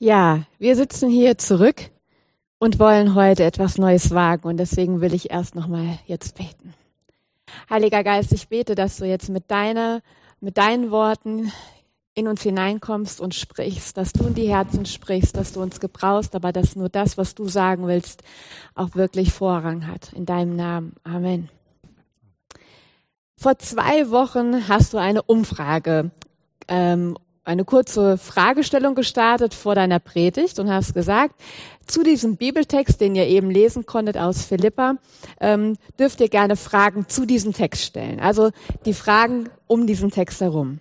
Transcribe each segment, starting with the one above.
Ja, wir sitzen hier zurück und wollen heute etwas Neues wagen und deswegen will ich erst nochmal jetzt beten. Heiliger Geist, ich bete, dass du jetzt mit deiner, mit deinen Worten in uns hineinkommst und sprichst, dass du in die Herzen sprichst, dass du uns gebrauchst, aber dass nur das, was du sagen willst, auch wirklich Vorrang hat. In deinem Namen. Amen. Vor zwei Wochen hast du eine Umfrage ähm, eine kurze Fragestellung gestartet vor deiner Predigt und hast gesagt, zu diesem Bibeltext, den ihr eben lesen konntet aus Philippa, ähm, dürft ihr gerne Fragen zu diesem Text stellen. Also die Fragen um diesen Text herum.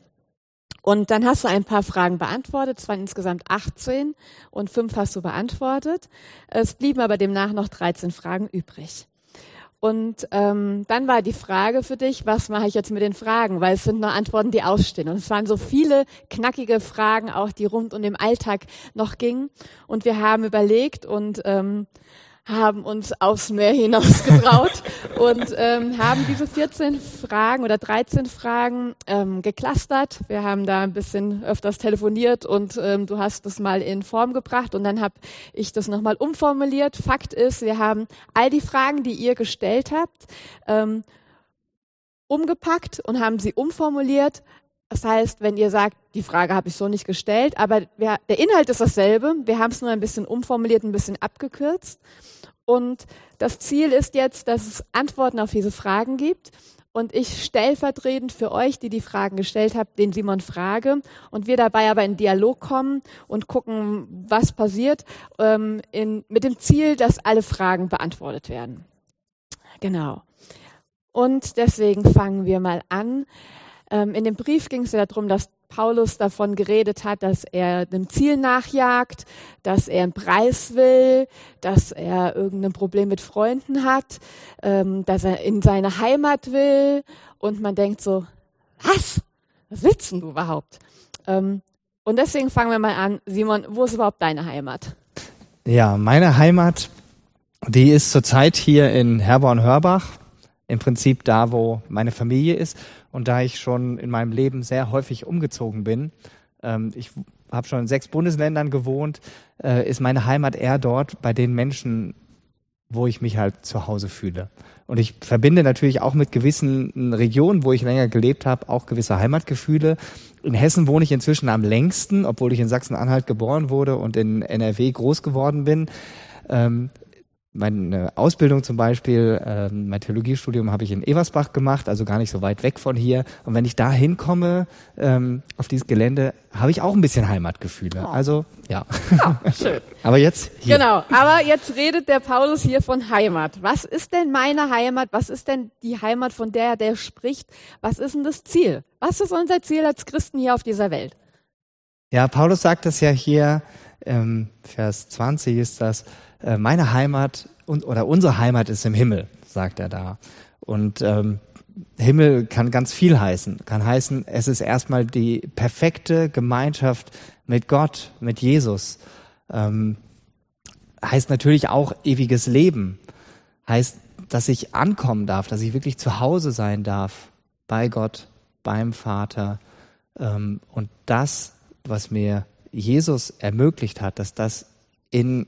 Und dann hast du ein paar Fragen beantwortet, es waren insgesamt 18 und fünf hast du beantwortet. Es blieben aber demnach noch 13 Fragen übrig. Und ähm, dann war die Frage für dich, was mache ich jetzt mit den Fragen? Weil es sind noch Antworten, die ausstehen. Und es waren so viele knackige Fragen, auch die rund um den Alltag noch gingen. Und wir haben überlegt und ähm, haben uns aufs Meer hinausgetraut und ähm, haben diese 14 Fragen oder 13 Fragen ähm, geklustert. Wir haben da ein bisschen öfters telefoniert und ähm, du hast das mal in Form gebracht und dann habe ich das nochmal umformuliert. Fakt ist, wir haben all die Fragen, die ihr gestellt habt, ähm, umgepackt und haben sie umformuliert. Das heißt, wenn ihr sagt, die Frage habe ich so nicht gestellt, aber wir, der Inhalt ist dasselbe. Wir haben es nur ein bisschen umformuliert, ein bisschen abgekürzt. Und das Ziel ist jetzt, dass es Antworten auf diese Fragen gibt. Und ich stellvertretend für euch, die die Fragen gestellt habt, den Simon frage und wir dabei aber in Dialog kommen und gucken, was passiert, ähm, in, mit dem Ziel, dass alle Fragen beantwortet werden. Genau. Und deswegen fangen wir mal an. Ähm, in dem Brief ging es ja darum, dass Paulus davon geredet hat, dass er einem Ziel nachjagt, dass er einen Preis will, dass er irgendein Problem mit Freunden hat, ähm, dass er in seine Heimat will. Und man denkt so, was? Was willst du überhaupt? Ähm, und deswegen fangen wir mal an. Simon, wo ist überhaupt deine Heimat? Ja, meine Heimat, die ist zurzeit hier in Herborn-Hörbach. Im Prinzip da, wo meine Familie ist. Und da ich schon in meinem Leben sehr häufig umgezogen bin, ähm, ich habe schon in sechs Bundesländern gewohnt, äh, ist meine Heimat eher dort bei den Menschen, wo ich mich halt zu Hause fühle. Und ich verbinde natürlich auch mit gewissen Regionen, wo ich länger gelebt habe, auch gewisse Heimatgefühle. In Hessen wohne ich inzwischen am längsten, obwohl ich in Sachsen-Anhalt geboren wurde und in NRW groß geworden bin. Ähm, meine Ausbildung zum Beispiel, äh, mein Theologiestudium habe ich in Eversbach gemacht, also gar nicht so weit weg von hier. Und wenn ich da hinkomme, ähm, auf dieses Gelände, habe ich auch ein bisschen Heimatgefühle. Oh. Also, ja. ja schön. aber jetzt hier. Genau, aber jetzt redet der Paulus hier von Heimat. Was ist denn meine Heimat? Was ist denn die Heimat, von der der spricht? Was ist denn das Ziel? Was ist unser Ziel als Christen hier auf dieser Welt? Ja, Paulus sagt das ja hier, ähm, Vers 20 ist das, äh, meine Heimat und, oder unsere Heimat ist im Himmel, sagt er da. Und ähm, Himmel kann ganz viel heißen. Kann heißen, es ist erstmal die perfekte Gemeinschaft mit Gott, mit Jesus. Ähm, heißt natürlich auch ewiges Leben. Heißt, dass ich ankommen darf, dass ich wirklich zu Hause sein darf bei Gott, beim Vater. Ähm, und das, was mir Jesus ermöglicht hat, dass das in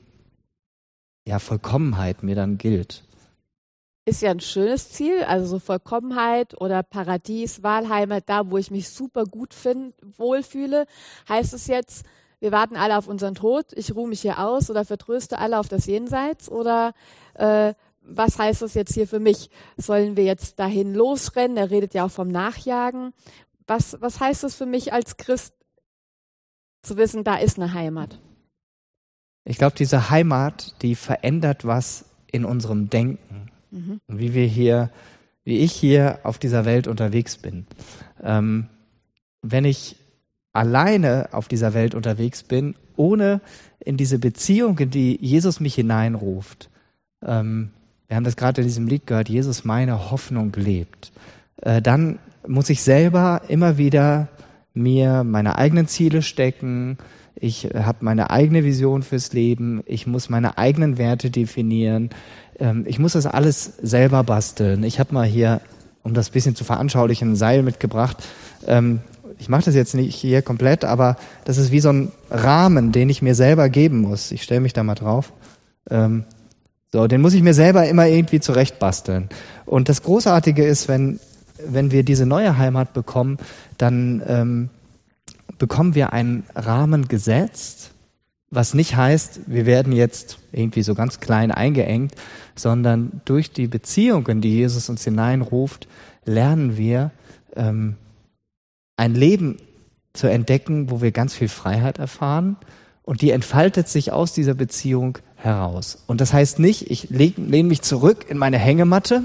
ja, Vollkommenheit mir dann gilt. Ist ja ein schönes Ziel, also so Vollkommenheit oder Paradies, Wahlheimat, da wo ich mich super gut find, wohlfühle. Heißt es jetzt, wir warten alle auf unseren Tod, ich ruhe mich hier aus oder vertröste alle auf das Jenseits? Oder äh, was heißt das jetzt hier für mich? Sollen wir jetzt dahin losrennen? Er redet ja auch vom Nachjagen. Was, was heißt das für mich als Christ, zu wissen, da ist eine Heimat? Ich glaube, diese Heimat, die verändert was in unserem Denken. Mhm. Wie wir hier, wie ich hier auf dieser Welt unterwegs bin. Ähm, wenn ich alleine auf dieser Welt unterwegs bin, ohne in diese Beziehung, in die Jesus mich hineinruft, ähm, wir haben das gerade in diesem Lied gehört, Jesus meine Hoffnung lebt, äh, dann muss ich selber immer wieder mir meine eigenen Ziele stecken, ich habe meine eigene Vision fürs Leben, ich muss meine eigenen Werte definieren, ähm, ich muss das alles selber basteln. Ich habe mal hier, um das bisschen zu veranschaulichen, ein Seil mitgebracht. Ähm, ich mache das jetzt nicht hier komplett, aber das ist wie so ein Rahmen, den ich mir selber geben muss. Ich stelle mich da mal drauf. Ähm, so, den muss ich mir selber immer irgendwie zurechtbasteln. Und das Großartige ist, wenn, wenn wir diese neue Heimat bekommen, dann ähm, bekommen wir einen Rahmen gesetzt, was nicht heißt, wir werden jetzt irgendwie so ganz klein eingeengt, sondern durch die Beziehungen, die Jesus uns hineinruft, lernen wir ähm, ein Leben zu entdecken, wo wir ganz viel Freiheit erfahren und die entfaltet sich aus dieser Beziehung heraus. Und das heißt nicht, ich lehne mich zurück in meine Hängematte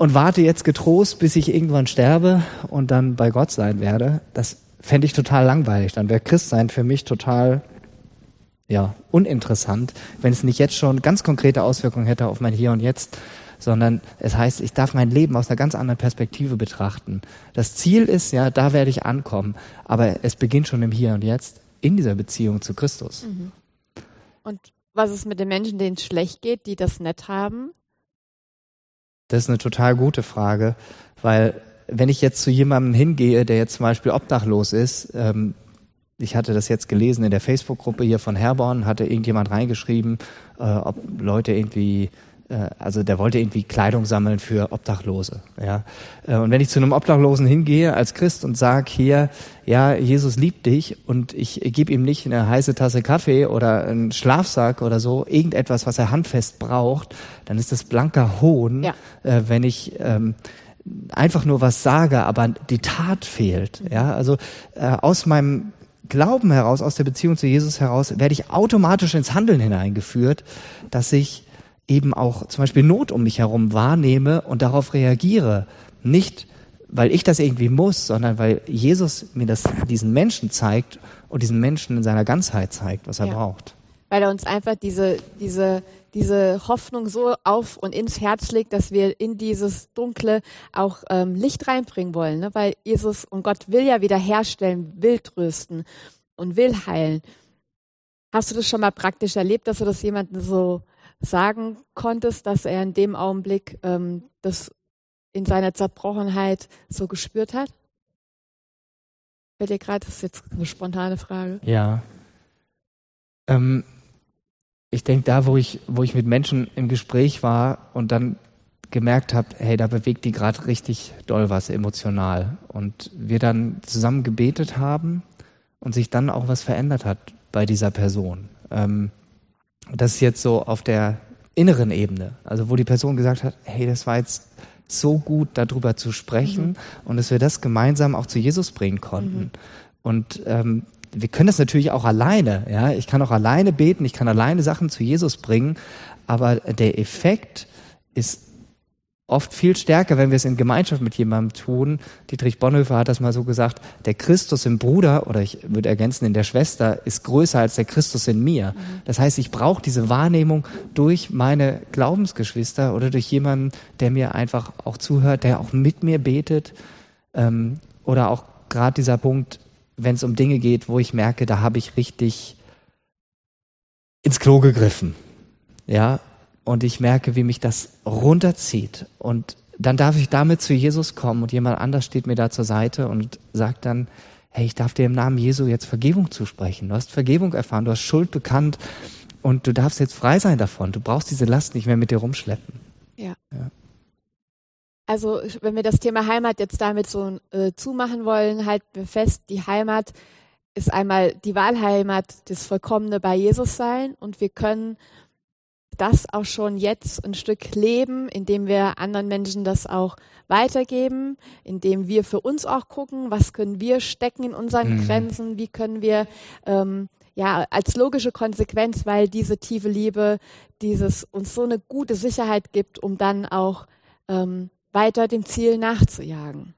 und warte jetzt getrost, bis ich irgendwann sterbe und dann bei Gott sein werde. Das fände ich total langweilig. Dann wäre Christsein für mich total ja, uninteressant, wenn es nicht jetzt schon ganz konkrete Auswirkungen hätte auf mein Hier und Jetzt, sondern es heißt, ich darf mein Leben aus einer ganz anderen Perspektive betrachten. Das Ziel ist, ja, da werde ich ankommen, aber es beginnt schon im Hier und Jetzt in dieser Beziehung zu Christus. Mhm. Und was ist mit den Menschen, denen es schlecht geht, die das nett haben? Das ist eine total gute Frage, weil wenn ich jetzt zu jemandem hingehe, der jetzt zum Beispiel obdachlos ist, ähm, ich hatte das jetzt gelesen in der Facebook-Gruppe hier von Herborn, hatte irgendjemand reingeschrieben, äh, ob Leute irgendwie also der wollte irgendwie Kleidung sammeln für Obdachlose. Ja. Äh, und wenn ich zu einem Obdachlosen hingehe als Christ und sage hier, ja, Jesus liebt dich und ich gebe ihm nicht eine heiße Tasse Kaffee oder einen Schlafsack oder so, irgendetwas, was er handfest braucht, dann ist das blanker Hohn, ja. Äh, wenn ich ähm, einfach nur was sage, aber die Tat fehlt. Ja, also äh, aus meinem Glauben heraus, aus der Beziehung zu Jesus heraus, werde ich automatisch ins Handeln hineingeführt, dass ich eben auch zum Beispiel Not um mich herum wahrnehme und darauf reagiere. Nicht, weil ich das irgendwie muss, sondern weil Jesus mir das, diesen Menschen zeigt und diesen Menschen in seiner Ganzheit zeigt, was er ja. braucht. Weil er uns einfach diese, diese, diese Hoffnung so auf und ins Herz legt, dass wir in dieses Dunkle auch ähm, Licht reinbringen wollen. Ne? Weil Jesus und Gott will ja wieder herstellen, will trösten und will heilen. Hast du das schon mal praktisch erlebt, dass du das jemandem so sagen konntest, dass er in dem Augenblick ähm, das in seiner Zerbrochenheit so gespürt hat? Bei dir gerade, das ist jetzt eine spontane Frage. Ja. Ähm, ich denke, da, wo ich, wo ich mit Menschen im Gespräch war und dann gemerkt habe, hey, da bewegt die gerade richtig doll was emotional. Und wir dann zusammen gebetet haben und sich dann auch was verändert hat bei dieser Person. Ähm, das ist jetzt so auf der inneren Ebene, also wo die Person gesagt hat, hey, das war jetzt so gut, darüber zu sprechen mhm. und dass wir das gemeinsam auch zu Jesus bringen konnten. Mhm. Und ähm, wir können das natürlich auch alleine. Ja, ich kann auch alleine beten, ich kann alleine Sachen zu Jesus bringen, aber der Effekt ist oft viel stärker, wenn wir es in Gemeinschaft mit jemandem tun. Dietrich Bonhoeffer hat das mal so gesagt, der Christus im Bruder, oder ich würde ergänzen, in der Schwester, ist größer als der Christus in mir. Mhm. Das heißt, ich brauche diese Wahrnehmung durch meine Glaubensgeschwister oder durch jemanden, der mir einfach auch zuhört, der auch mit mir betet. Ähm, oder auch gerade dieser Punkt, wenn es um Dinge geht, wo ich merke, da habe ich richtig ins Klo gegriffen. Ja, und ich merke, wie mich das runterzieht. Und dann darf ich damit zu Jesus kommen und jemand anders steht mir da zur Seite und sagt dann, hey, ich darf dir im Namen Jesu jetzt Vergebung zusprechen. Du hast Vergebung erfahren, du hast Schuld bekannt und du darfst jetzt frei sein davon. Du brauchst diese Last nicht mehr mit dir rumschleppen. Ja. ja. Also wenn wir das Thema Heimat jetzt damit so äh, zumachen wollen, halten wir fest, die Heimat ist einmal die Wahlheimat, das Vollkommene bei Jesus sein und wir können das auch schon jetzt ein Stück leben, indem wir anderen Menschen das auch weitergeben, indem wir für uns auch gucken, was können wir stecken in unseren mhm. Grenzen, wie können wir ähm, ja als logische Konsequenz, weil diese tiefe Liebe, dieses uns so eine gute Sicherheit gibt, um dann auch ähm, weiter dem Ziel nachzujagen.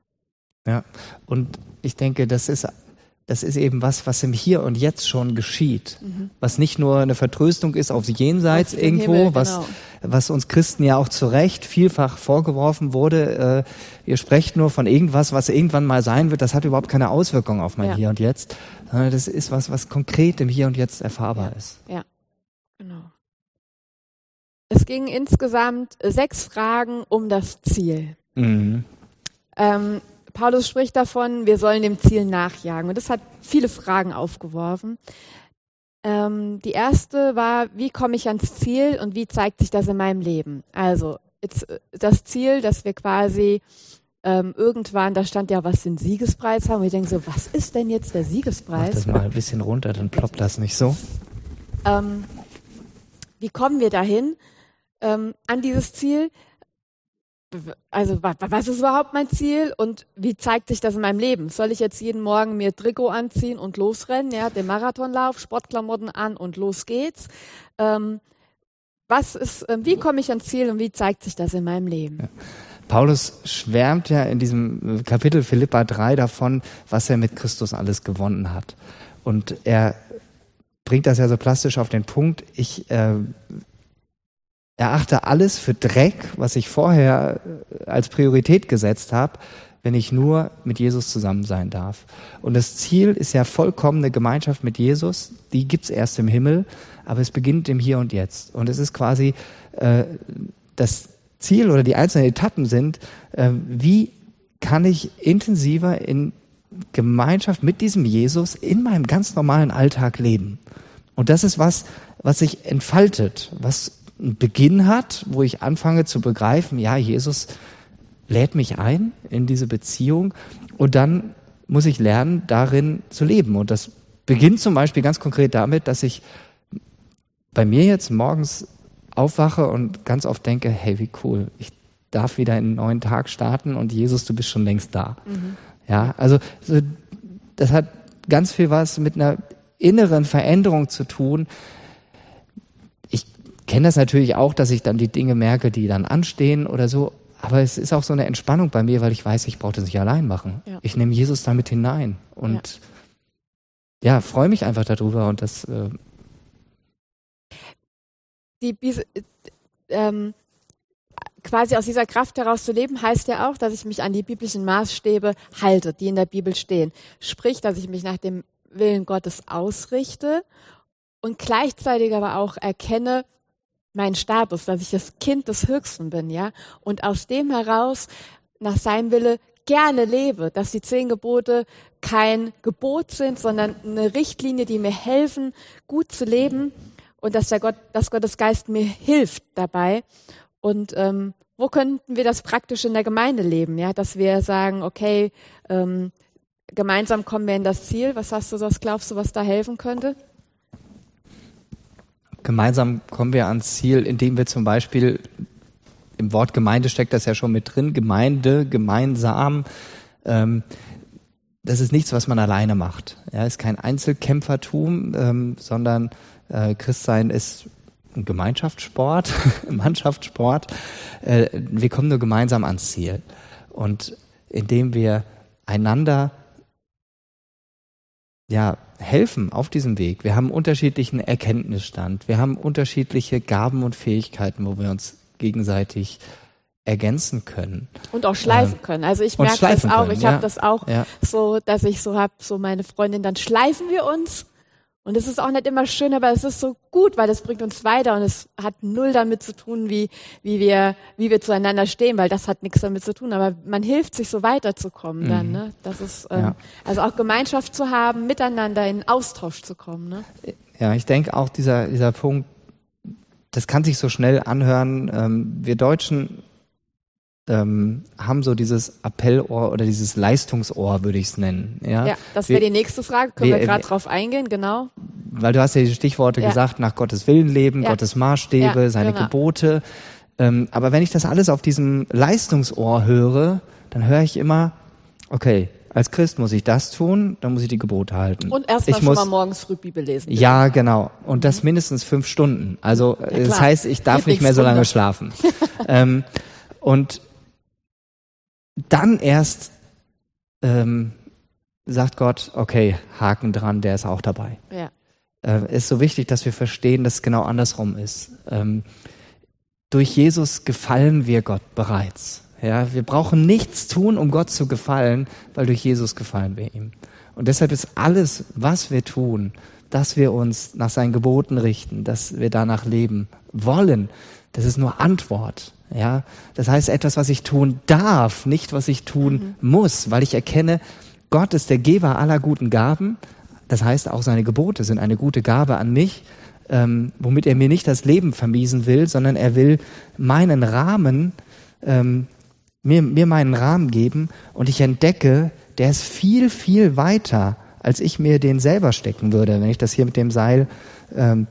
Ja, und ich denke, das ist das ist eben was, was im Hier und Jetzt schon geschieht. Mhm. Was nicht nur eine Vertröstung ist auf Jenseits auf irgendwo, Himmel, was, genau. was uns Christen ja auch zu Recht vielfach vorgeworfen wurde. Äh, ihr sprecht nur von irgendwas, was irgendwann mal sein wird. Das hat überhaupt keine Auswirkung auf mein ja. Hier und Jetzt. Das ist was, was konkret im Hier und Jetzt erfahrbar ja. ist. Ja, genau. Es ging insgesamt sechs Fragen um das Ziel. Mhm. Ähm, Paulus spricht davon, wir sollen dem Ziel nachjagen. Und das hat viele Fragen aufgeworfen. Ähm, die erste war, wie komme ich ans Ziel und wie zeigt sich das in meinem Leben? Also jetzt, äh, das Ziel, dass wir quasi ähm, irgendwann, da stand ja, was den Siegespreis haben. Und ich denke so, was ist denn jetzt der Siegespreis? Mach das mal ein bisschen runter, dann ploppt das nicht so. Ähm, wie kommen wir dahin ähm, an dieses Ziel? Also was ist überhaupt mein Ziel und wie zeigt sich das in meinem Leben? Soll ich jetzt jeden Morgen mir Trikot anziehen und losrennen, ja, den Marathonlauf, Sportklamotten an und los geht's? Ähm, was ist, äh, wie komme ich ans Ziel und wie zeigt sich das in meinem Leben? Ja. Paulus schwärmt ja in diesem Kapitel Philippa 3 davon, was er mit Christus alles gewonnen hat. Und er bringt das ja so plastisch auf den Punkt. Ich äh, erachte alles für Dreck, was ich vorher äh, als Priorität gesetzt habe, wenn ich nur mit Jesus zusammen sein darf. Und das Ziel ist ja vollkommene Gemeinschaft mit Jesus. Die gibt's erst im Himmel, aber es beginnt im Hier und Jetzt. Und es ist quasi äh, das Ziel oder die einzelnen Etappen sind, äh, wie kann ich intensiver in Gemeinschaft mit diesem Jesus in meinem ganz normalen Alltag leben. Und das ist was, was sich entfaltet, was einen Beginn hat, wo ich anfange zu begreifen, ja, Jesus lädt mich ein in diese Beziehung und dann muss ich lernen, darin zu leben. Und das beginnt zum Beispiel ganz konkret damit, dass ich bei mir jetzt morgens aufwache und ganz oft denke, hey, wie cool, ich darf wieder in einen neuen Tag starten und Jesus, du bist schon längst da. Mhm. Ja, also das hat ganz viel was mit einer inneren Veränderung zu tun, kenne das natürlich auch, dass ich dann die Dinge merke, die dann anstehen oder so. Aber es ist auch so eine Entspannung bei mir, weil ich weiß, ich brauche das nicht allein machen. Ja. Ich nehme Jesus damit hinein und ja, ja freue mich einfach darüber und das. Äh die, ähm, quasi aus dieser Kraft heraus zu leben, heißt ja auch, dass ich mich an die biblischen Maßstäbe halte, die in der Bibel stehen. Sprich, dass ich mich nach dem Willen Gottes ausrichte und gleichzeitig aber auch erkenne, mein Status, dass ich das Kind des Höchsten bin, ja, und aus dem heraus nach seinem Wille gerne lebe, dass die zehn Gebote kein Gebot sind, sondern eine Richtlinie, die mir helfen, gut zu leben und dass der Gott, dass Gottes Geist mir hilft dabei. Und ähm, wo könnten wir das praktisch in der Gemeinde leben? Ja, dass wir sagen, okay, ähm, gemeinsam kommen wir in das Ziel. Was hast du, was glaubst du, was da helfen könnte? Gemeinsam kommen wir ans Ziel, indem wir zum Beispiel, im Wort Gemeinde steckt das ja schon mit drin, Gemeinde, gemeinsam, ähm, das ist nichts, was man alleine macht. Ja, ist kein Einzelkämpfertum, ähm, sondern äh, Christsein ist ein Gemeinschaftssport, Mannschaftssport. Äh, wir kommen nur gemeinsam ans Ziel. Und indem wir einander ja, helfen auf diesem Weg. Wir haben unterschiedlichen Erkenntnisstand. Wir haben unterschiedliche Gaben und Fähigkeiten, wo wir uns gegenseitig ergänzen können. Und auch schleifen ähm, können. Also ich merke das auch. Können, ich ja. habe das auch ja. so, dass ich so habe, so meine Freundin, dann schleifen wir uns und es ist auch nicht immer schön, aber es ist so gut, weil es bringt uns weiter und es hat null damit zu tun, wie, wie wir, wie wir zueinander stehen, weil das hat nichts damit zu tun. Aber man hilft sich so weiterzukommen mhm. dann, ne? Das ist, ähm, ja. also auch Gemeinschaft zu haben, miteinander in Austausch zu kommen, ne? Ja, ich denke auch dieser, dieser Punkt, das kann sich so schnell anhören. Ähm, wir Deutschen ähm, haben so dieses Appellohr oder dieses Leistungsohr, würde ich es nennen. Ja, ja das wäre die nächste Frage. Können wir, wir gerade drauf eingehen, genau. Weil du hast ja die Stichworte ja. gesagt, nach Gottes Willen leben, ja. Gottes Maßstäbe, seine genau. Gebote. Ähm, aber wenn ich das alles auf diesem Leistungsohr höre, dann höre ich immer, okay, als Christ muss ich das tun, dann muss ich die Gebote halten. Und erstmal schon muss, mal morgens früh Bibel lesen. Bitte. Ja, genau. Und das mhm. mindestens fünf Stunden. Also ja, das heißt, ich darf nicht mehr so lange schlafen. ähm, und dann erst ähm, sagt Gott, okay, Haken dran, der ist auch dabei. Ja. Äh, ist so wichtig, dass wir verstehen, dass es genau andersrum ist. Ähm, durch Jesus gefallen wir Gott bereits. Ja, wir brauchen nichts tun, um Gott zu gefallen, weil durch Jesus gefallen wir ihm. Und deshalb ist alles, was wir tun, dass wir uns nach seinen Geboten richten, dass wir danach leben wollen, das ist nur Antwort. Ja, das heißt etwas, was ich tun darf, nicht was ich tun mhm. muss, weil ich erkenne, Gott ist der Geber aller guten Gaben. Das heißt, auch seine Gebote sind eine gute Gabe an mich, ähm, womit er mir nicht das Leben vermiesen will, sondern er will meinen Rahmen, ähm, mir, mir meinen Rahmen geben und ich entdecke, der ist viel, viel weiter, als ich mir den selber stecken würde, wenn ich das hier mit dem Seil ähm,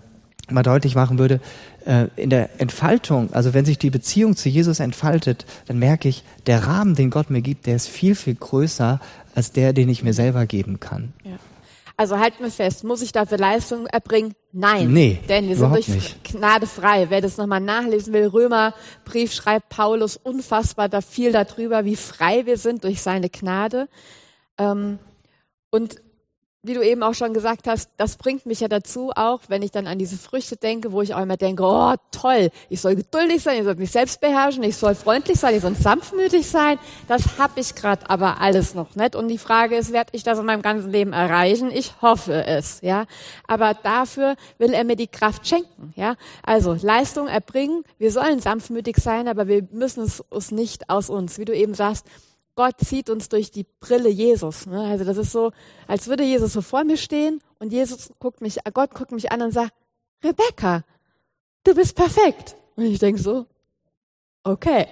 mal deutlich machen würde. Äh, in der Entfaltung, also wenn sich die Beziehung zu Jesus entfaltet, dann merke ich, der Rahmen, den Gott mir gibt, der ist viel, viel größer als der, den ich mir selber geben kann. Ja. Also halten wir fest, muss ich dafür Leistung erbringen? Nein. Nee, denn wir sind durch nicht. Gnade frei. Wer das nochmal nachlesen will, Römerbrief schreibt Paulus unfassbar da viel darüber, wie frei wir sind durch seine Gnade. Ähm, und wie du eben auch schon gesagt hast, das bringt mich ja dazu, auch wenn ich dann an diese Früchte denke, wo ich auch immer denke, oh toll, ich soll geduldig sein, ich soll mich selbst beherrschen, ich soll freundlich sein, ich soll sanftmütig sein. Das habe ich gerade aber alles noch nicht. Und die Frage ist, werde ich das in meinem ganzen Leben erreichen? Ich hoffe es, ja. Aber dafür will er mir die Kraft schenken, ja. Also Leistung erbringen. Wir sollen sanftmütig sein, aber wir müssen es uns nicht aus uns, wie du eben sagst Gott zieht uns durch die Brille Jesus. Ne? Also das ist so, als würde Jesus so vor mir stehen und Jesus guckt mich, Gott guckt mich an und sagt, Rebecca, du bist perfekt. Und ich denke so, okay.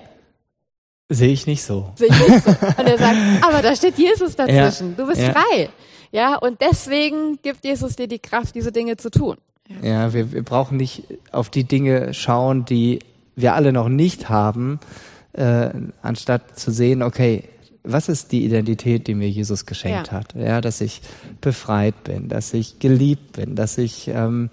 Sehe ich nicht so. Sehe ich nicht so. Und er sagt, aber da steht Jesus dazwischen. Ja, du bist ja. frei. Ja, und deswegen gibt Jesus dir die Kraft, diese Dinge zu tun. Ja, ja wir, wir brauchen nicht auf die Dinge schauen, die wir alle noch nicht haben, äh, anstatt zu sehen, okay, was ist die Identität, die mir Jesus geschenkt ja. hat? Ja, dass ich befreit bin, dass ich geliebt bin, dass ich ähm,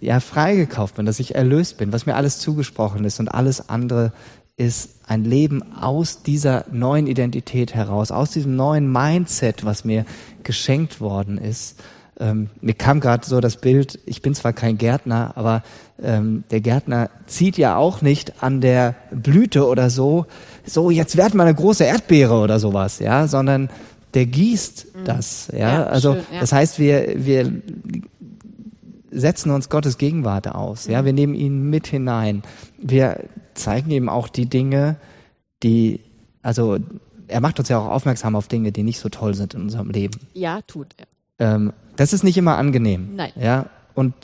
ja freigekauft bin, dass ich erlöst bin, was mir alles zugesprochen ist und alles andere ist ein Leben aus dieser neuen Identität heraus, aus diesem neuen Mindset, was mir geschenkt worden ist ähm, mir kam gerade so das Bild, ich bin zwar kein Gärtner, aber ähm, der Gärtner zieht ja auch nicht an der Blüte oder so, so jetzt wird mal eine große Erdbeere oder sowas, ja, sondern der gießt mhm. das, ja. ja also schön, ja. das heißt, wir wir setzen uns Gottes Gegenwart aus, ja, mhm. wir nehmen ihn mit hinein, wir zeigen ihm auch die Dinge, die also er macht uns ja auch aufmerksam auf Dinge, die nicht so toll sind in unserem Leben. Ja, tut er. Ähm, das ist nicht immer angenehm. Nein. Ja, und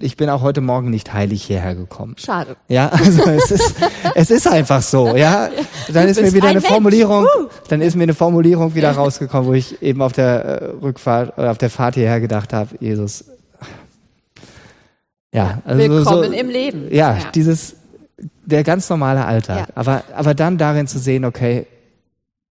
ich bin auch heute Morgen nicht heilig hierher gekommen. Schade. Ja, also es ist, es ist einfach so, ja. Dann ist mir wieder ein eine Formulierung, uh. dann ist mir eine Formulierung wieder rausgekommen, wo ich eben auf der äh, Rückfahrt oder auf der Fahrt hierher gedacht habe, Jesus. Ja, also Willkommen so, im Leben. Ja, ja, dieses, der ganz normale Alltag. Ja. Aber, aber dann darin zu sehen, okay,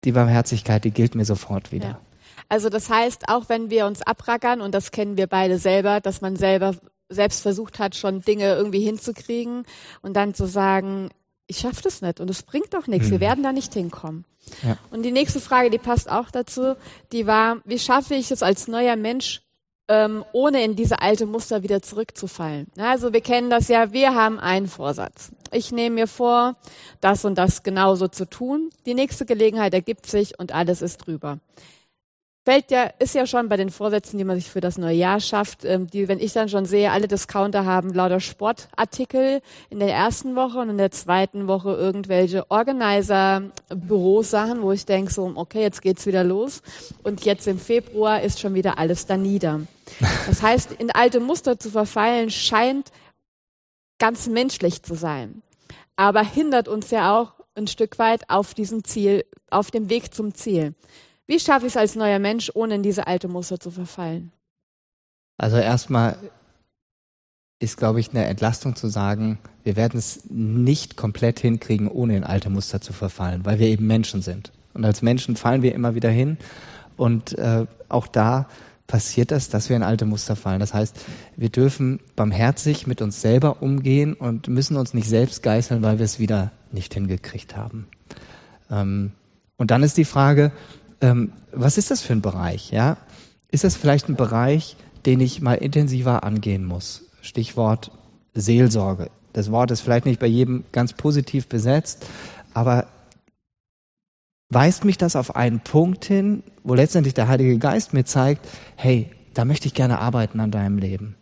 die Barmherzigkeit, die gilt mir sofort wieder. Ja. Also das heißt, auch wenn wir uns abrackern, und das kennen wir beide selber, dass man selber selbst versucht hat, schon Dinge irgendwie hinzukriegen und dann zu sagen, ich schaffe das nicht und es bringt doch nichts, mhm. wir werden da nicht hinkommen. Ja. Und die nächste Frage, die passt auch dazu, die war, wie schaffe ich es als neuer Mensch, ähm, ohne in diese alte Muster wieder zurückzufallen? Also wir kennen das ja, wir haben einen Vorsatz. Ich nehme mir vor, das und das genauso zu tun. Die nächste Gelegenheit ergibt sich und alles ist drüber fällt ja, ist ja schon bei den Vorsätzen, die man sich für das neue Jahr schafft, ähm, die, wenn ich dann schon sehe, alle Discounter haben lauter Sportartikel in der ersten Woche und in der zweiten Woche irgendwelche Organizer-Bürosachen, wo ich denke so, okay, jetzt geht's wieder los und jetzt im Februar ist schon wieder alles da nieder. Das heißt, in alte Muster zu verfallen scheint ganz menschlich zu sein, aber hindert uns ja auch ein Stück weit auf diesem Ziel, auf dem Weg zum Ziel. Wie schaffe ich es als neuer Mensch, ohne in diese alte Muster zu verfallen? Also erstmal ist, glaube ich, eine Entlastung zu sagen, wir werden es nicht komplett hinkriegen, ohne in alte Muster zu verfallen, weil wir eben Menschen sind. Und als Menschen fallen wir immer wieder hin. Und äh, auch da passiert das, dass wir in alte Muster fallen. Das heißt, wir dürfen barmherzig mit uns selber umgehen und müssen uns nicht selbst geißeln, weil wir es wieder nicht hingekriegt haben. Ähm, und dann ist die Frage, ähm, was ist das für ein Bereich? Ja, ist das vielleicht ein Bereich, den ich mal intensiver angehen muss? Stichwort Seelsorge. Das Wort ist vielleicht nicht bei jedem ganz positiv besetzt, aber weist mich das auf einen Punkt hin, wo letztendlich der Heilige Geist mir zeigt, hey, da möchte ich gerne arbeiten an deinem Leben.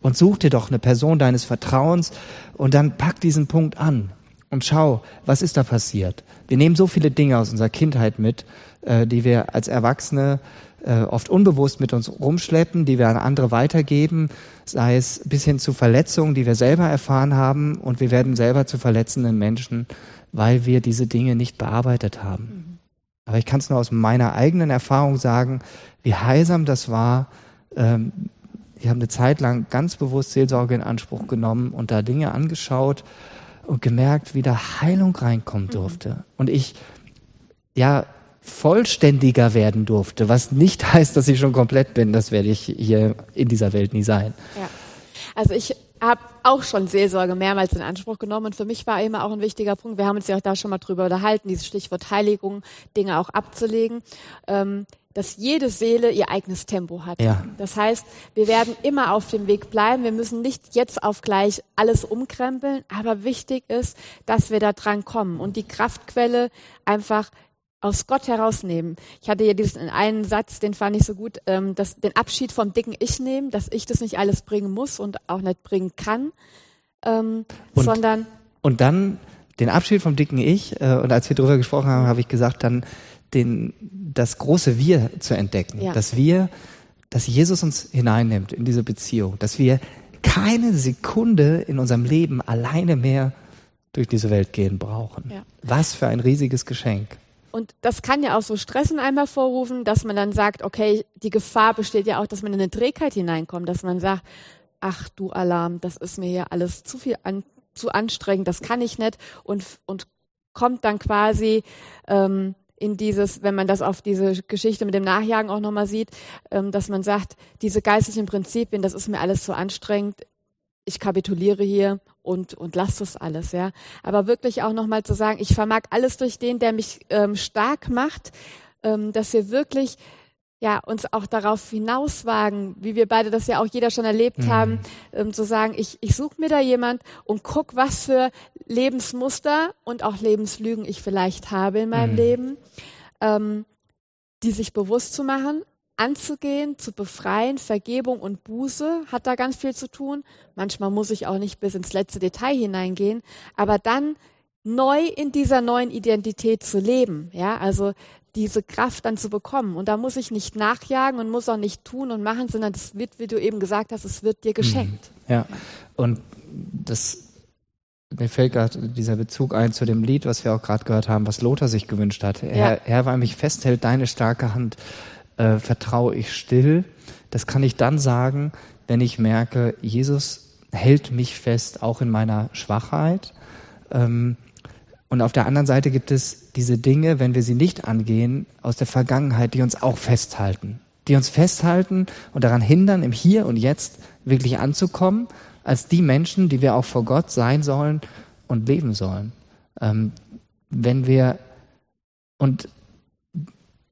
Und such dir doch eine Person deines Vertrauens und dann pack diesen Punkt an Und schau, was ist da passiert? Wir nehmen so viele Dinge aus unserer Kindheit mit, äh, die wir als Erwachsene äh, oft unbewusst mit uns rumschleppen, die wir an andere weitergeben, sei es bis hin zu Verletzungen, die wir selber erfahren haben und wir werden selber zu verletzenden Menschen, weil wir diese Dinge nicht bearbeitet haben. Mhm. Aber ich kann es nur aus meiner eigenen Erfahrung sagen, wie heilsam das war. Ähm, ich habe eine Zeit lang ganz bewusst Seelsorge in Anspruch genommen und da Dinge angeschaut und gemerkt, wie da Heilung reinkommen mhm. durfte. Mhm. Und ich, ja, vollständiger werden durfte, was nicht heißt, dass ich schon komplett bin. Das werde ich hier in dieser Welt nie sein. Ja. Also ich habe auch schon Seelsorge mehrmals in Anspruch genommen und für mich war immer auch ein wichtiger Punkt, wir haben uns ja auch da schon mal drüber unterhalten, dieses Stichwort Heiligung, Dinge auch abzulegen, ähm, dass jede Seele ihr eigenes Tempo hat. Ja. Das heißt, wir werden immer auf dem Weg bleiben, wir müssen nicht jetzt auf gleich alles umkrempeln, aber wichtig ist, dass wir da dran kommen und die Kraftquelle einfach aus Gott herausnehmen. Ich hatte ja diesen einen Satz, den fand ich so gut, ähm, dass den Abschied vom dicken Ich nehmen, dass ich das nicht alles bringen muss und auch nicht bringen kann, ähm, und, sondern und dann den Abschied vom dicken Ich äh, und als wir darüber gesprochen haben, habe ich gesagt, dann den das große Wir zu entdecken, ja. dass wir, dass Jesus uns hineinnimmt in diese Beziehung, dass wir keine Sekunde in unserem Leben alleine mehr durch diese Welt gehen brauchen. Ja. Was für ein riesiges Geschenk. Und das kann ja auch so Stressen einmal vorrufen, dass man dann sagt, okay, die Gefahr besteht ja auch, dass man in eine Trägheit hineinkommt, dass man sagt, ach du Alarm, das ist mir hier alles zu viel an, zu anstrengend, das kann ich nicht und, und kommt dann quasi ähm, in dieses, wenn man das auf diese Geschichte mit dem Nachjagen auch nochmal sieht, ähm, dass man sagt, diese geistlichen Prinzipien, das ist mir alles zu anstrengend, ich kapituliere hier und, und lass das alles, ja. Aber wirklich auch nochmal zu sagen, ich vermag alles durch den, der mich ähm, stark macht, ähm, dass wir wirklich ja, uns auch darauf hinauswagen, wie wir beide das ja auch jeder schon erlebt mhm. haben, ähm, zu sagen, ich, ich suche mir da jemand und guck, was für Lebensmuster und auch Lebenslügen ich vielleicht habe in meinem mhm. Leben, ähm, die sich bewusst zu machen, anzugehen, zu befreien. Vergebung und Buße hat da ganz viel zu tun. Manchmal muss ich auch nicht bis ins letzte Detail hineingehen, aber dann neu in dieser neuen Identität zu leben, ja, also diese Kraft dann zu bekommen. Und da muss ich nicht nachjagen und muss auch nicht tun und machen, sondern das wird, wie du eben gesagt hast, es wird dir geschenkt. Mhm. Ja, und das mir fällt gerade dieser Bezug ein zu dem Lied, was wir auch gerade gehört haben, was Lothar sich gewünscht hat. Ja. Herr, Herr, weil mich festhält deine starke Hand, äh, vertraue ich still. Das kann ich dann sagen, wenn ich merke, Jesus hält mich fest, auch in meiner Schwachheit. Ähm, und auf der anderen Seite gibt es diese Dinge, wenn wir sie nicht angehen, aus der Vergangenheit, die uns auch festhalten. Die uns festhalten und daran hindern, im Hier und Jetzt wirklich anzukommen, als die Menschen, die wir auch vor Gott sein sollen und leben sollen. Ähm, wenn wir, und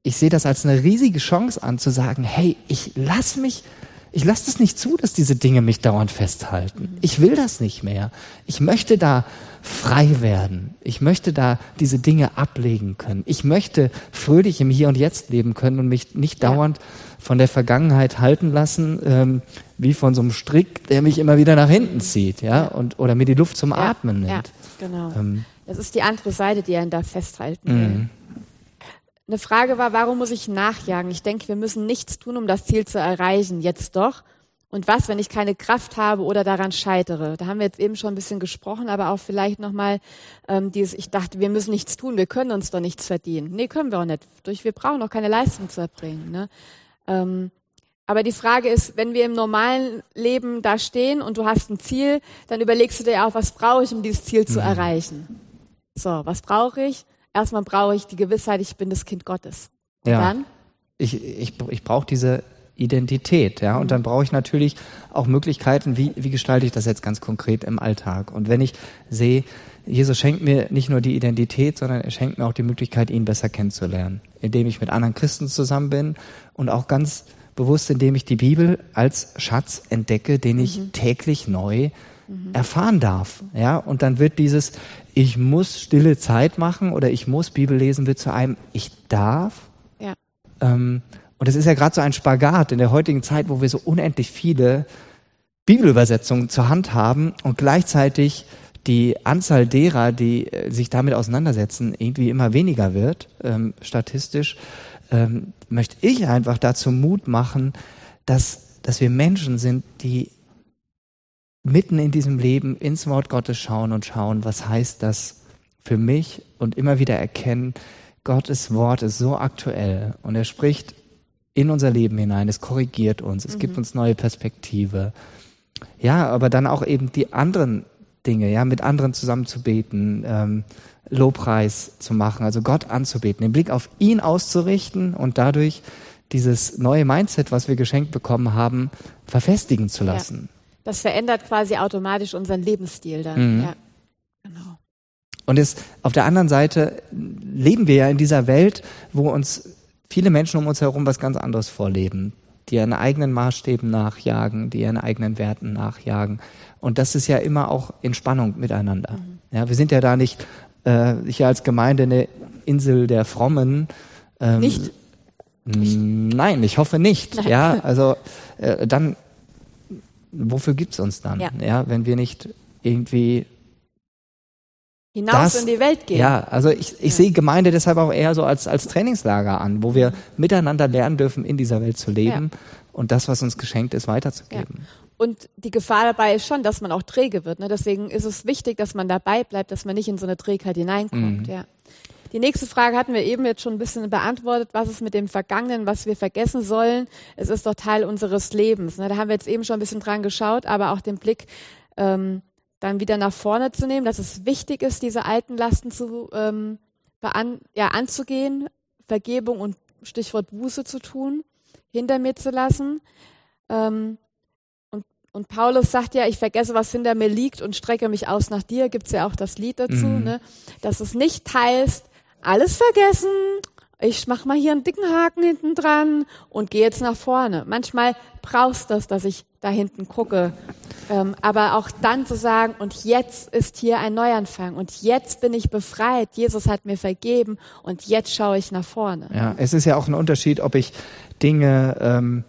ich sehe das als eine riesige Chance an, zu sagen, hey, ich lass mich, ich lasse das nicht zu, dass diese Dinge mich dauernd festhalten. Ich will das nicht mehr. Ich möchte da frei werden. Ich möchte da diese Dinge ablegen können. Ich möchte fröhlich im Hier und Jetzt leben können und mich nicht dauernd von der Vergangenheit halten lassen, ähm, wie von so einem Strick, der mich immer wieder nach hinten zieht, ja, und oder mir die Luft zum. Atmen nimmt. Ja, genau. Ähm, das ist die andere Seite, die einen da festhalten will. Eine Frage war, warum muss ich nachjagen? Ich denke, wir müssen nichts tun, um das Ziel zu erreichen. Jetzt doch. Und was, wenn ich keine Kraft habe oder daran scheitere? Da haben wir jetzt eben schon ein bisschen gesprochen, aber auch vielleicht nochmal ähm, dieses, ich dachte, wir müssen nichts tun, wir können uns doch nichts verdienen. Nee, können wir auch nicht. Durch, wir brauchen auch keine Leistung zu erbringen. Ne? Ähm, aber die Frage ist, wenn wir im normalen Leben da stehen und du hast ein Ziel, dann überlegst du dir auch, was brauche ich, um dieses Ziel zu mhm. erreichen? So, was brauche ich? Erstmal brauche ich die Gewissheit, ich bin das Kind Gottes. Und ja. dann? Ich, ich, ich brauche diese Identität, ja, und dann brauche ich natürlich auch Möglichkeiten, wie, wie gestalte ich das jetzt ganz konkret im Alltag. Und wenn ich sehe, Jesus schenkt mir nicht nur die Identität, sondern er schenkt mir auch die Möglichkeit, ihn besser kennenzulernen, indem ich mit anderen Christen zusammen bin und auch ganz bewusst, indem ich die Bibel als Schatz entdecke, den ich mhm. täglich neu mhm. erfahren darf. Ja, und dann wird dieses, ich muss stille Zeit machen oder ich muss Bibel lesen, wird zu einem, ich darf. Ja. Ähm, und es ist ja gerade so ein Spagat in der heutigen Zeit, wo wir so unendlich viele Bibelübersetzungen zur Hand haben und gleichzeitig die Anzahl derer, die äh, sich damit auseinandersetzen, irgendwie immer weniger wird, ähm, statistisch, ähm, möchte ich einfach dazu Mut machen, dass, dass wir Menschen sind, die mitten in diesem Leben ins Wort Gottes schauen und schauen, was heißt das für mich und immer wieder erkennen, Gottes Wort ist so aktuell und er spricht in unser Leben hinein, es korrigiert uns, es mhm. gibt uns neue Perspektive. Ja, aber dann auch eben die anderen Dinge, ja, mit anderen zusammen zu beten, ähm, Lobpreis zu machen, also Gott anzubeten, den Blick auf ihn auszurichten und dadurch dieses neue Mindset, was wir geschenkt bekommen haben, verfestigen zu lassen. Ja. Das verändert quasi automatisch unseren Lebensstil dann. Mhm. Ja. Genau. Und es, auf der anderen Seite leben wir ja in dieser Welt, wo uns viele Menschen um uns herum was ganz anderes vorleben, die ihren eigenen Maßstäben nachjagen, die ihren eigenen Werten nachjagen. Und das ist ja immer auch in Spannung miteinander. Mhm. Ja, wir sind ja da nicht äh, hier als Gemeinde eine Insel der Frommen. Ähm, nicht? Nein, ich hoffe nicht. Nein. Ja, also äh, dann, wofür gibt's uns dann? Ja. ja, wenn wir nicht irgendwie hinaus das, in die Welt gehen. Ja, also ich, ich ja. sehe Gemeinde deshalb auch eher so als, als Trainingslager an, wo wir miteinander lernen dürfen, in dieser Welt zu leben ja. und das, was uns geschenkt ist, weiterzugeben. Und die Gefahr dabei ist schon, dass man auch träge wird. Ne? Deswegen ist es wichtig, dass man dabei bleibt, dass man nicht in so eine Trägheit hineinkommt. Mhm. Ja. Die nächste Frage hatten wir eben jetzt schon ein bisschen beantwortet. Was ist mit dem Vergangenen, was wir vergessen sollen? Es ist doch Teil unseres Lebens. Ne? Da haben wir jetzt eben schon ein bisschen dran geschaut, aber auch den Blick ähm, dann wieder nach vorne zu nehmen, dass es wichtig ist, diese alten Lasten zu, ähm, ja, anzugehen, Vergebung und Stichwort Buße zu tun, hinter mir zu lassen. Ähm, und, und Paulus sagt ja, ich vergesse, was hinter mir liegt und strecke mich aus nach dir. Gibt's ja auch das Lied dazu, mhm. ne? dass es nicht heißt, alles vergessen, ich mach mal hier einen dicken Haken hinten dran und gehe jetzt nach vorne. Manchmal brauchst du das, dass ich da hinten gucke. Ähm, aber auch dann zu sagen, und jetzt ist hier ein Neuanfang und jetzt bin ich befreit. Jesus hat mir vergeben und jetzt schaue ich nach vorne. Ja, es ist ja auch ein Unterschied, ob ich Dinge ähm,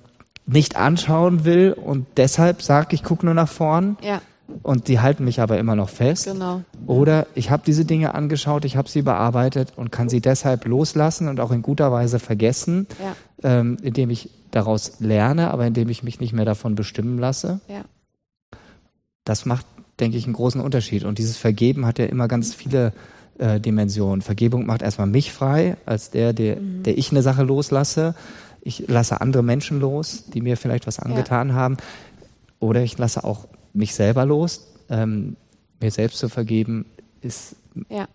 nicht anschauen will und deshalb sage, ich gucke nur nach vorn. Ja und die halten mich aber immer noch fest. Genau. Oder ich habe diese Dinge angeschaut, ich habe sie bearbeitet und kann sie deshalb loslassen und auch in guter Weise vergessen, ja. ähm, indem ich daraus lerne, aber indem ich mich nicht mehr davon bestimmen lasse. Ja. Das macht, denke ich, einen großen Unterschied. Und dieses Vergeben hat ja immer ganz viele äh, Dimensionen. Vergebung macht erstmal mich frei, als der, der, mhm. der ich eine Sache loslasse. Ich lasse andere Menschen los, die mir vielleicht was angetan ja. haben. Oder ich lasse auch mich selber los. Ähm, mir selbst zu vergeben ist ja.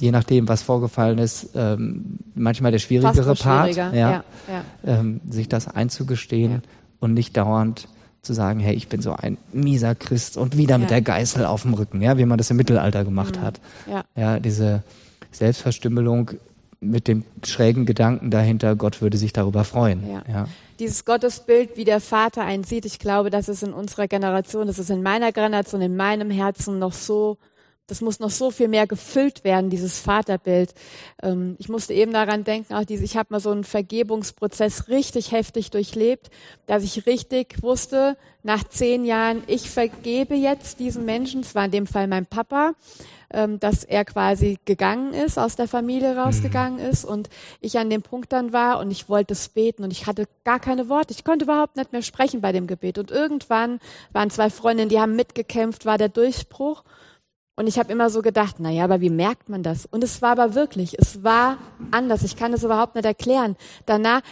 je nachdem, was vorgefallen ist, ähm, manchmal der schwierigere Part, ja, ja, ähm, sich das einzugestehen und nicht dauernd zu sagen, hey, ich bin so ein mieser Christ und wieder mit der Geißel auf dem Rücken, ja, wie man das im Mittelalter gemacht mhm. hat. Ja. diese Selbstverstümmelung mit dem schrägen Gedanken dahinter, Gott würde sich darüber freuen. Ja. ja. Dieses Gottesbild, wie der Vater einen sieht, ich glaube, das ist in unserer Generation, das ist in meiner Generation, in meinem Herzen noch so, das muss noch so viel mehr gefüllt werden, dieses Vaterbild. Ähm, ich musste eben daran denken, auch diese, ich habe mal so einen Vergebungsprozess richtig heftig durchlebt, dass ich richtig wusste, nach zehn Jahren, ich vergebe jetzt diesen Menschen, es war in dem Fall mein Papa, ähm, dass er quasi gegangen ist, aus der Familie rausgegangen mhm. ist und ich an dem Punkt dann war und ich wollte es beten und ich hatte gar keine Worte. Ich konnte überhaupt nicht mehr sprechen bei dem Gebet. Und irgendwann waren zwei Freundinnen, die haben mitgekämpft, war der Durchbruch. Und ich habe immer so gedacht, na ja, aber wie merkt man das? Und es war aber wirklich, es war anders. Ich kann es überhaupt nicht erklären. Danach,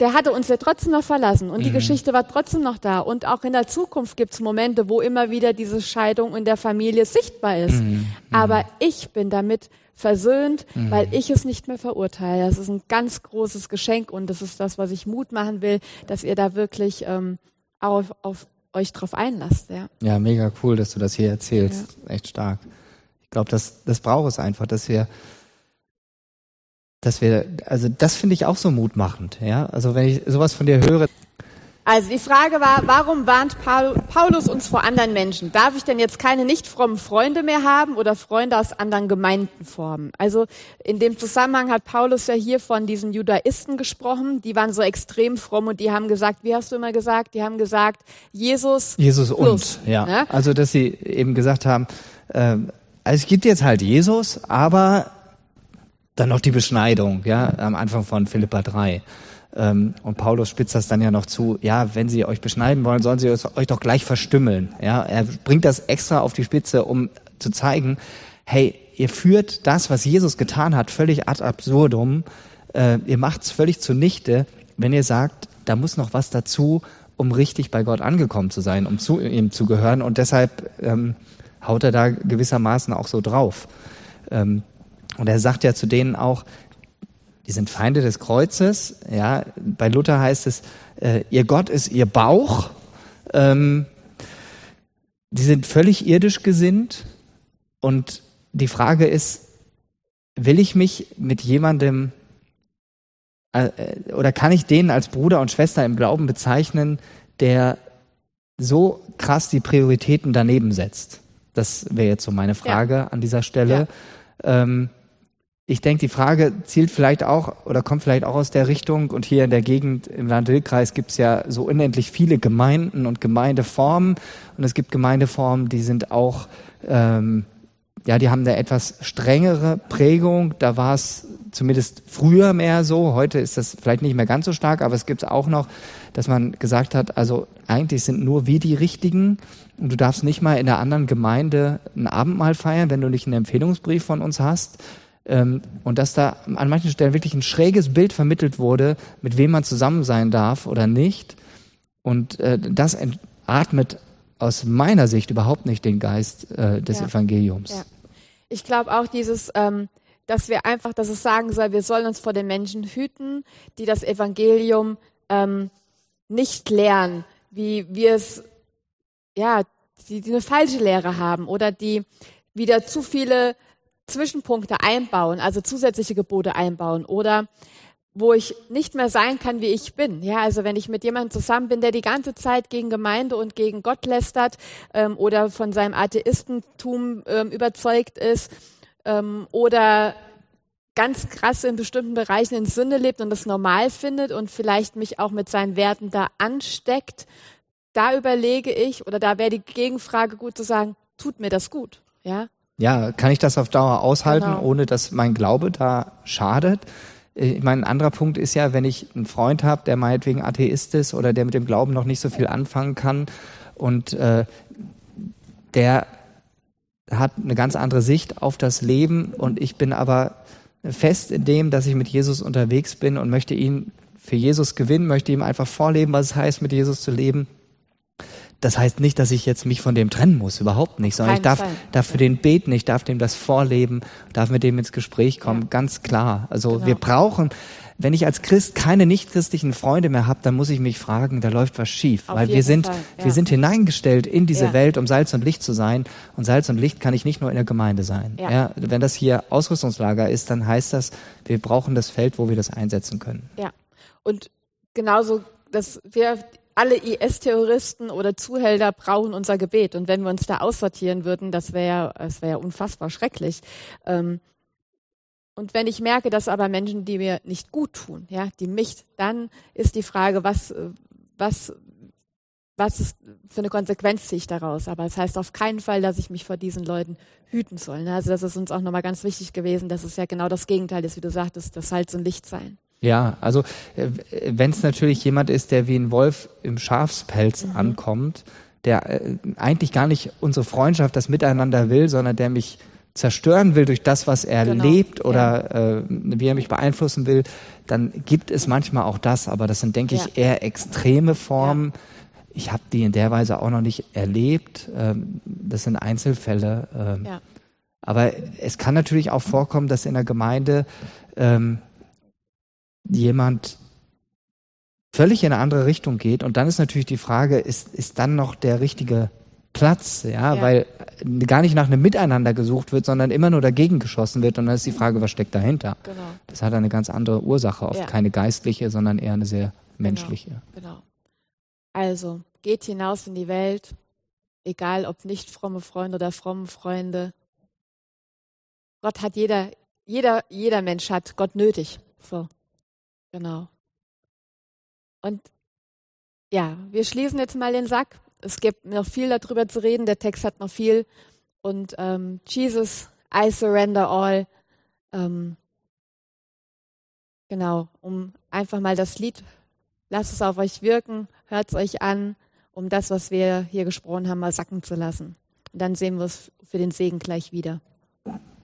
der hatte uns ja trotzdem noch verlassen und die mhm. Geschichte war trotzdem noch da. Und auch in der Zukunft gibt es Momente, wo immer wieder diese Scheidung in der Familie sichtbar ist. Mhm. mhm. Aber ich bin damit versöhnt, mhm. weil ich es nicht mehr verurteile. Das ist ein ganz großes Geschenk und das ist das, was ich Mut machen will, dass ihr da wirklich ähm, auf, auf euch drauf einlasst. Ja. ja, mega cool, dass du das hier erzählst. Ja. Echt stark. Ich glaube, das, das braucht es einfach, dass wir dass wir, also das finde ich auch so mutmachend, ja. Also wenn ich sowas von dir höre. Also die Frage war, warum warnt Paulus uns vor anderen Menschen? Darf ich denn jetzt keine nicht frommen Freunde mehr haben oder Freunde aus anderen Gemeinden formen? Also in dem Zusammenhang hat Paulus ja hier von diesen Judaisten gesprochen, die waren so extrem fromm und die haben gesagt, wie hast du immer gesagt? Die haben gesagt, Jesus. Jesus plus, und, ja. Ne? Also dass sie eben gesagt haben, äh, es gibt jetzt halt Jesus, aber dann noch die Beschneidung, ja, am Anfang von Philippa 3. Ähm, und Paulus spitzt das dann ja noch zu, ja, wenn sie euch beschneiden wollen, sollen sie euch doch gleich verstümmeln. Ja, er bringt das extra auf die Spitze, um zu zeigen, hey, ihr führt das, was Jesus getan hat, völlig ad absurdum. Äh, ihr macht's völlig zunichte, wenn ihr sagt, da muss noch was dazu, um richtig bei Gott angekommen zu sein, um zu ihm zu gehören. Und deshalb ähm, haut er da gewissermaßen auch so drauf. Ähm, und er sagt ja zu denen auch, die sind Feinde des Kreuzes. Ja, bei Luther heißt es, äh, ihr Gott ist ihr Bauch. Ähm, die sind völlig irdisch gesinnt. Und die Frage ist, will ich mich mit jemandem äh, oder kann ich den als Bruder und Schwester im Glauben bezeichnen, der so krass die Prioritäten daneben setzt? Das wäre jetzt so meine Frage ja. an dieser Stelle. Ja. Ähm, ich denke, die Frage zielt vielleicht auch oder kommt vielleicht auch aus der Richtung und hier in der Gegend im Land-Dill-Kreis gibt es ja so unendlich viele Gemeinden und Gemeindeformen und es gibt Gemeindeformen, die sind auch, ähm, ja, die haben eine etwas strengere Prägung. Da war es zumindest früher mehr so. Heute ist das vielleicht nicht mehr ganz so stark, aber es gibt es auch noch, dass man gesagt hat, also eigentlich sind nur wir die Richtigen und du darfst nicht mal in der anderen Gemeinde ein Abendmahl feiern, wenn du nicht einen Empfehlungsbrief von uns hast. Ähm, und dass da an manchen Stellen wirklich ein schräges Bild vermittelt wurde, mit wem man zusammen sein darf oder nicht. Und äh, das atmet aus meiner Sicht überhaupt nicht den Geist äh, des ja. Evangeliums. Ja. Ich glaube auch dieses, ähm, dass wir einfach, dass es sagen soll, wir sollen uns vor den Menschen hüten, die das Evangelium ähm, nicht lernen, wie wir es, ja, die, die eine falsche Lehre haben oder die wieder zu viele Zwischenpunkte einbauen, also zusätzliche Gebote einbauen oder wo ich nicht mehr sein kann, wie ich bin. Ja, also wenn ich mit jemandem zusammen bin, der die ganze Zeit gegen Gemeinde und gegen Gott lästert ähm, oder von seinem Atheistentum ähm, überzeugt ist ähm, oder ganz krass in bestimmten Bereichen in Sünde lebt und das normal findet und vielleicht mich auch mit seinen Werten da ansteckt, da überlege ich oder da wäre die Gegenfrage gut zu sagen, tut mir das gut? Ja, ja, kann ich das auf Dauer aushalten, genau. ohne dass mein Glaube da schadet? Ich meine, ein anderer Punkt ist ja, wenn ich einen Freund habe, der meinetwegen Atheist ist oder der mit dem Glauben noch nicht so viel anfangen kann und äh, der hat eine ganz andere Sicht auf das Leben und ich bin aber fest in dem, dass ich mit Jesus unterwegs bin und möchte ihn für Jesus gewinnen, möchte ihm einfach vorleben, was es heißt, mit Jesus zu leben das heißt nicht, dass ich jetzt mich von dem trennen muss, überhaupt nicht, sondern ich darf, darf für den beten, ich darf dem das vorleben, darf mit dem ins Gespräch kommen, ja. ganz klar. Also genau. wir brauchen, wenn ich als Christ keine nichtchristlichen Freunde mehr habe, dann muss ich mich fragen, da läuft was schief, Auf weil wir sind, ja. wir sind hineingestellt in diese ja. Welt, um Salz und Licht zu sein. Und Salz und Licht kann ich nicht nur in der Gemeinde sein. Ja. ja. wenn das hier Ausrüstungslager ist, dann heißt das, wir brauchen das Feld, wo wir das einsetzen können. Ja. Und genauso, dass wir alle IS-Terroristen oder Zuhälter brauchen unser Gebet. Und wenn wir uns da aussortieren würden, das wäre das wäre unfassbar schrecklich. Ähm, und wenn ich merke, dass aber Menschen, die mir nicht gut tun, ja, die mich, dann ist die Frage, was, was, was ist für eine Konsequenz ziehe ich daraus? Aber es das heißt auf keinen Fall, dass ich mich vor diesen Leuten hüten soll. Also das ist uns auch nochmal ganz wichtig gewesen, dass es ja genau das Gegenteil ist, wie du sagtest, das Salz und Licht sein. Ja, also äh, wenn es natürlich jemand ist, der wie ein Wolf im Schafspelz mhm. ankommt, der äh, eigentlich gar nicht unsere Freundschaft, das Miteinander will, sondern der mich zerstören will durch das, was er genau. lebt oder ja. äh, wie er mich beeinflussen will, dann gibt es manchmal auch das, aber das sind, denke ja. ich, eher extreme Formen. Ja. Ich habe die in der Weise auch noch nicht erlebt. Ähm, das sind Einzelfälle. Ähm, aber es kann natürlich auch vorkommen, dass in der Gemeinde ähm, jemand völlig in eine andere Richtung geht. Und dann ist natürlich die Frage, ist, ist dann noch der richtige Platz, ja? ja, weil gar nicht nach einem Miteinander gesucht wird, sondern immer nur dagegen geschossen wird. Und dann ist die Frage, was steckt dahinter? Genau. Das hat eine ganz andere Ursache, oft ja. keine geistliche, sondern eher eine sehr menschliche. Genau. genau. Also, geht hinaus in die Welt, egal ob nicht fromme Freunde oder fromme Freunde. Gott hat jeder, jeder, jeder Mensch hat Gott nötig. So. Genau. Und ja, wir schließen jetzt mal den Sack. Es gibt noch viel darüber zu reden. Der Text hat noch viel und ähm, Jesus, I surrender all. Ähm, genau, um einfach mal das Lied, lasst es auf euch wirken, hört es euch an, um das, was wir hier gesprochen haben, mal sacken zu lassen. Und dann sehen wir es für den Segen gleich wieder.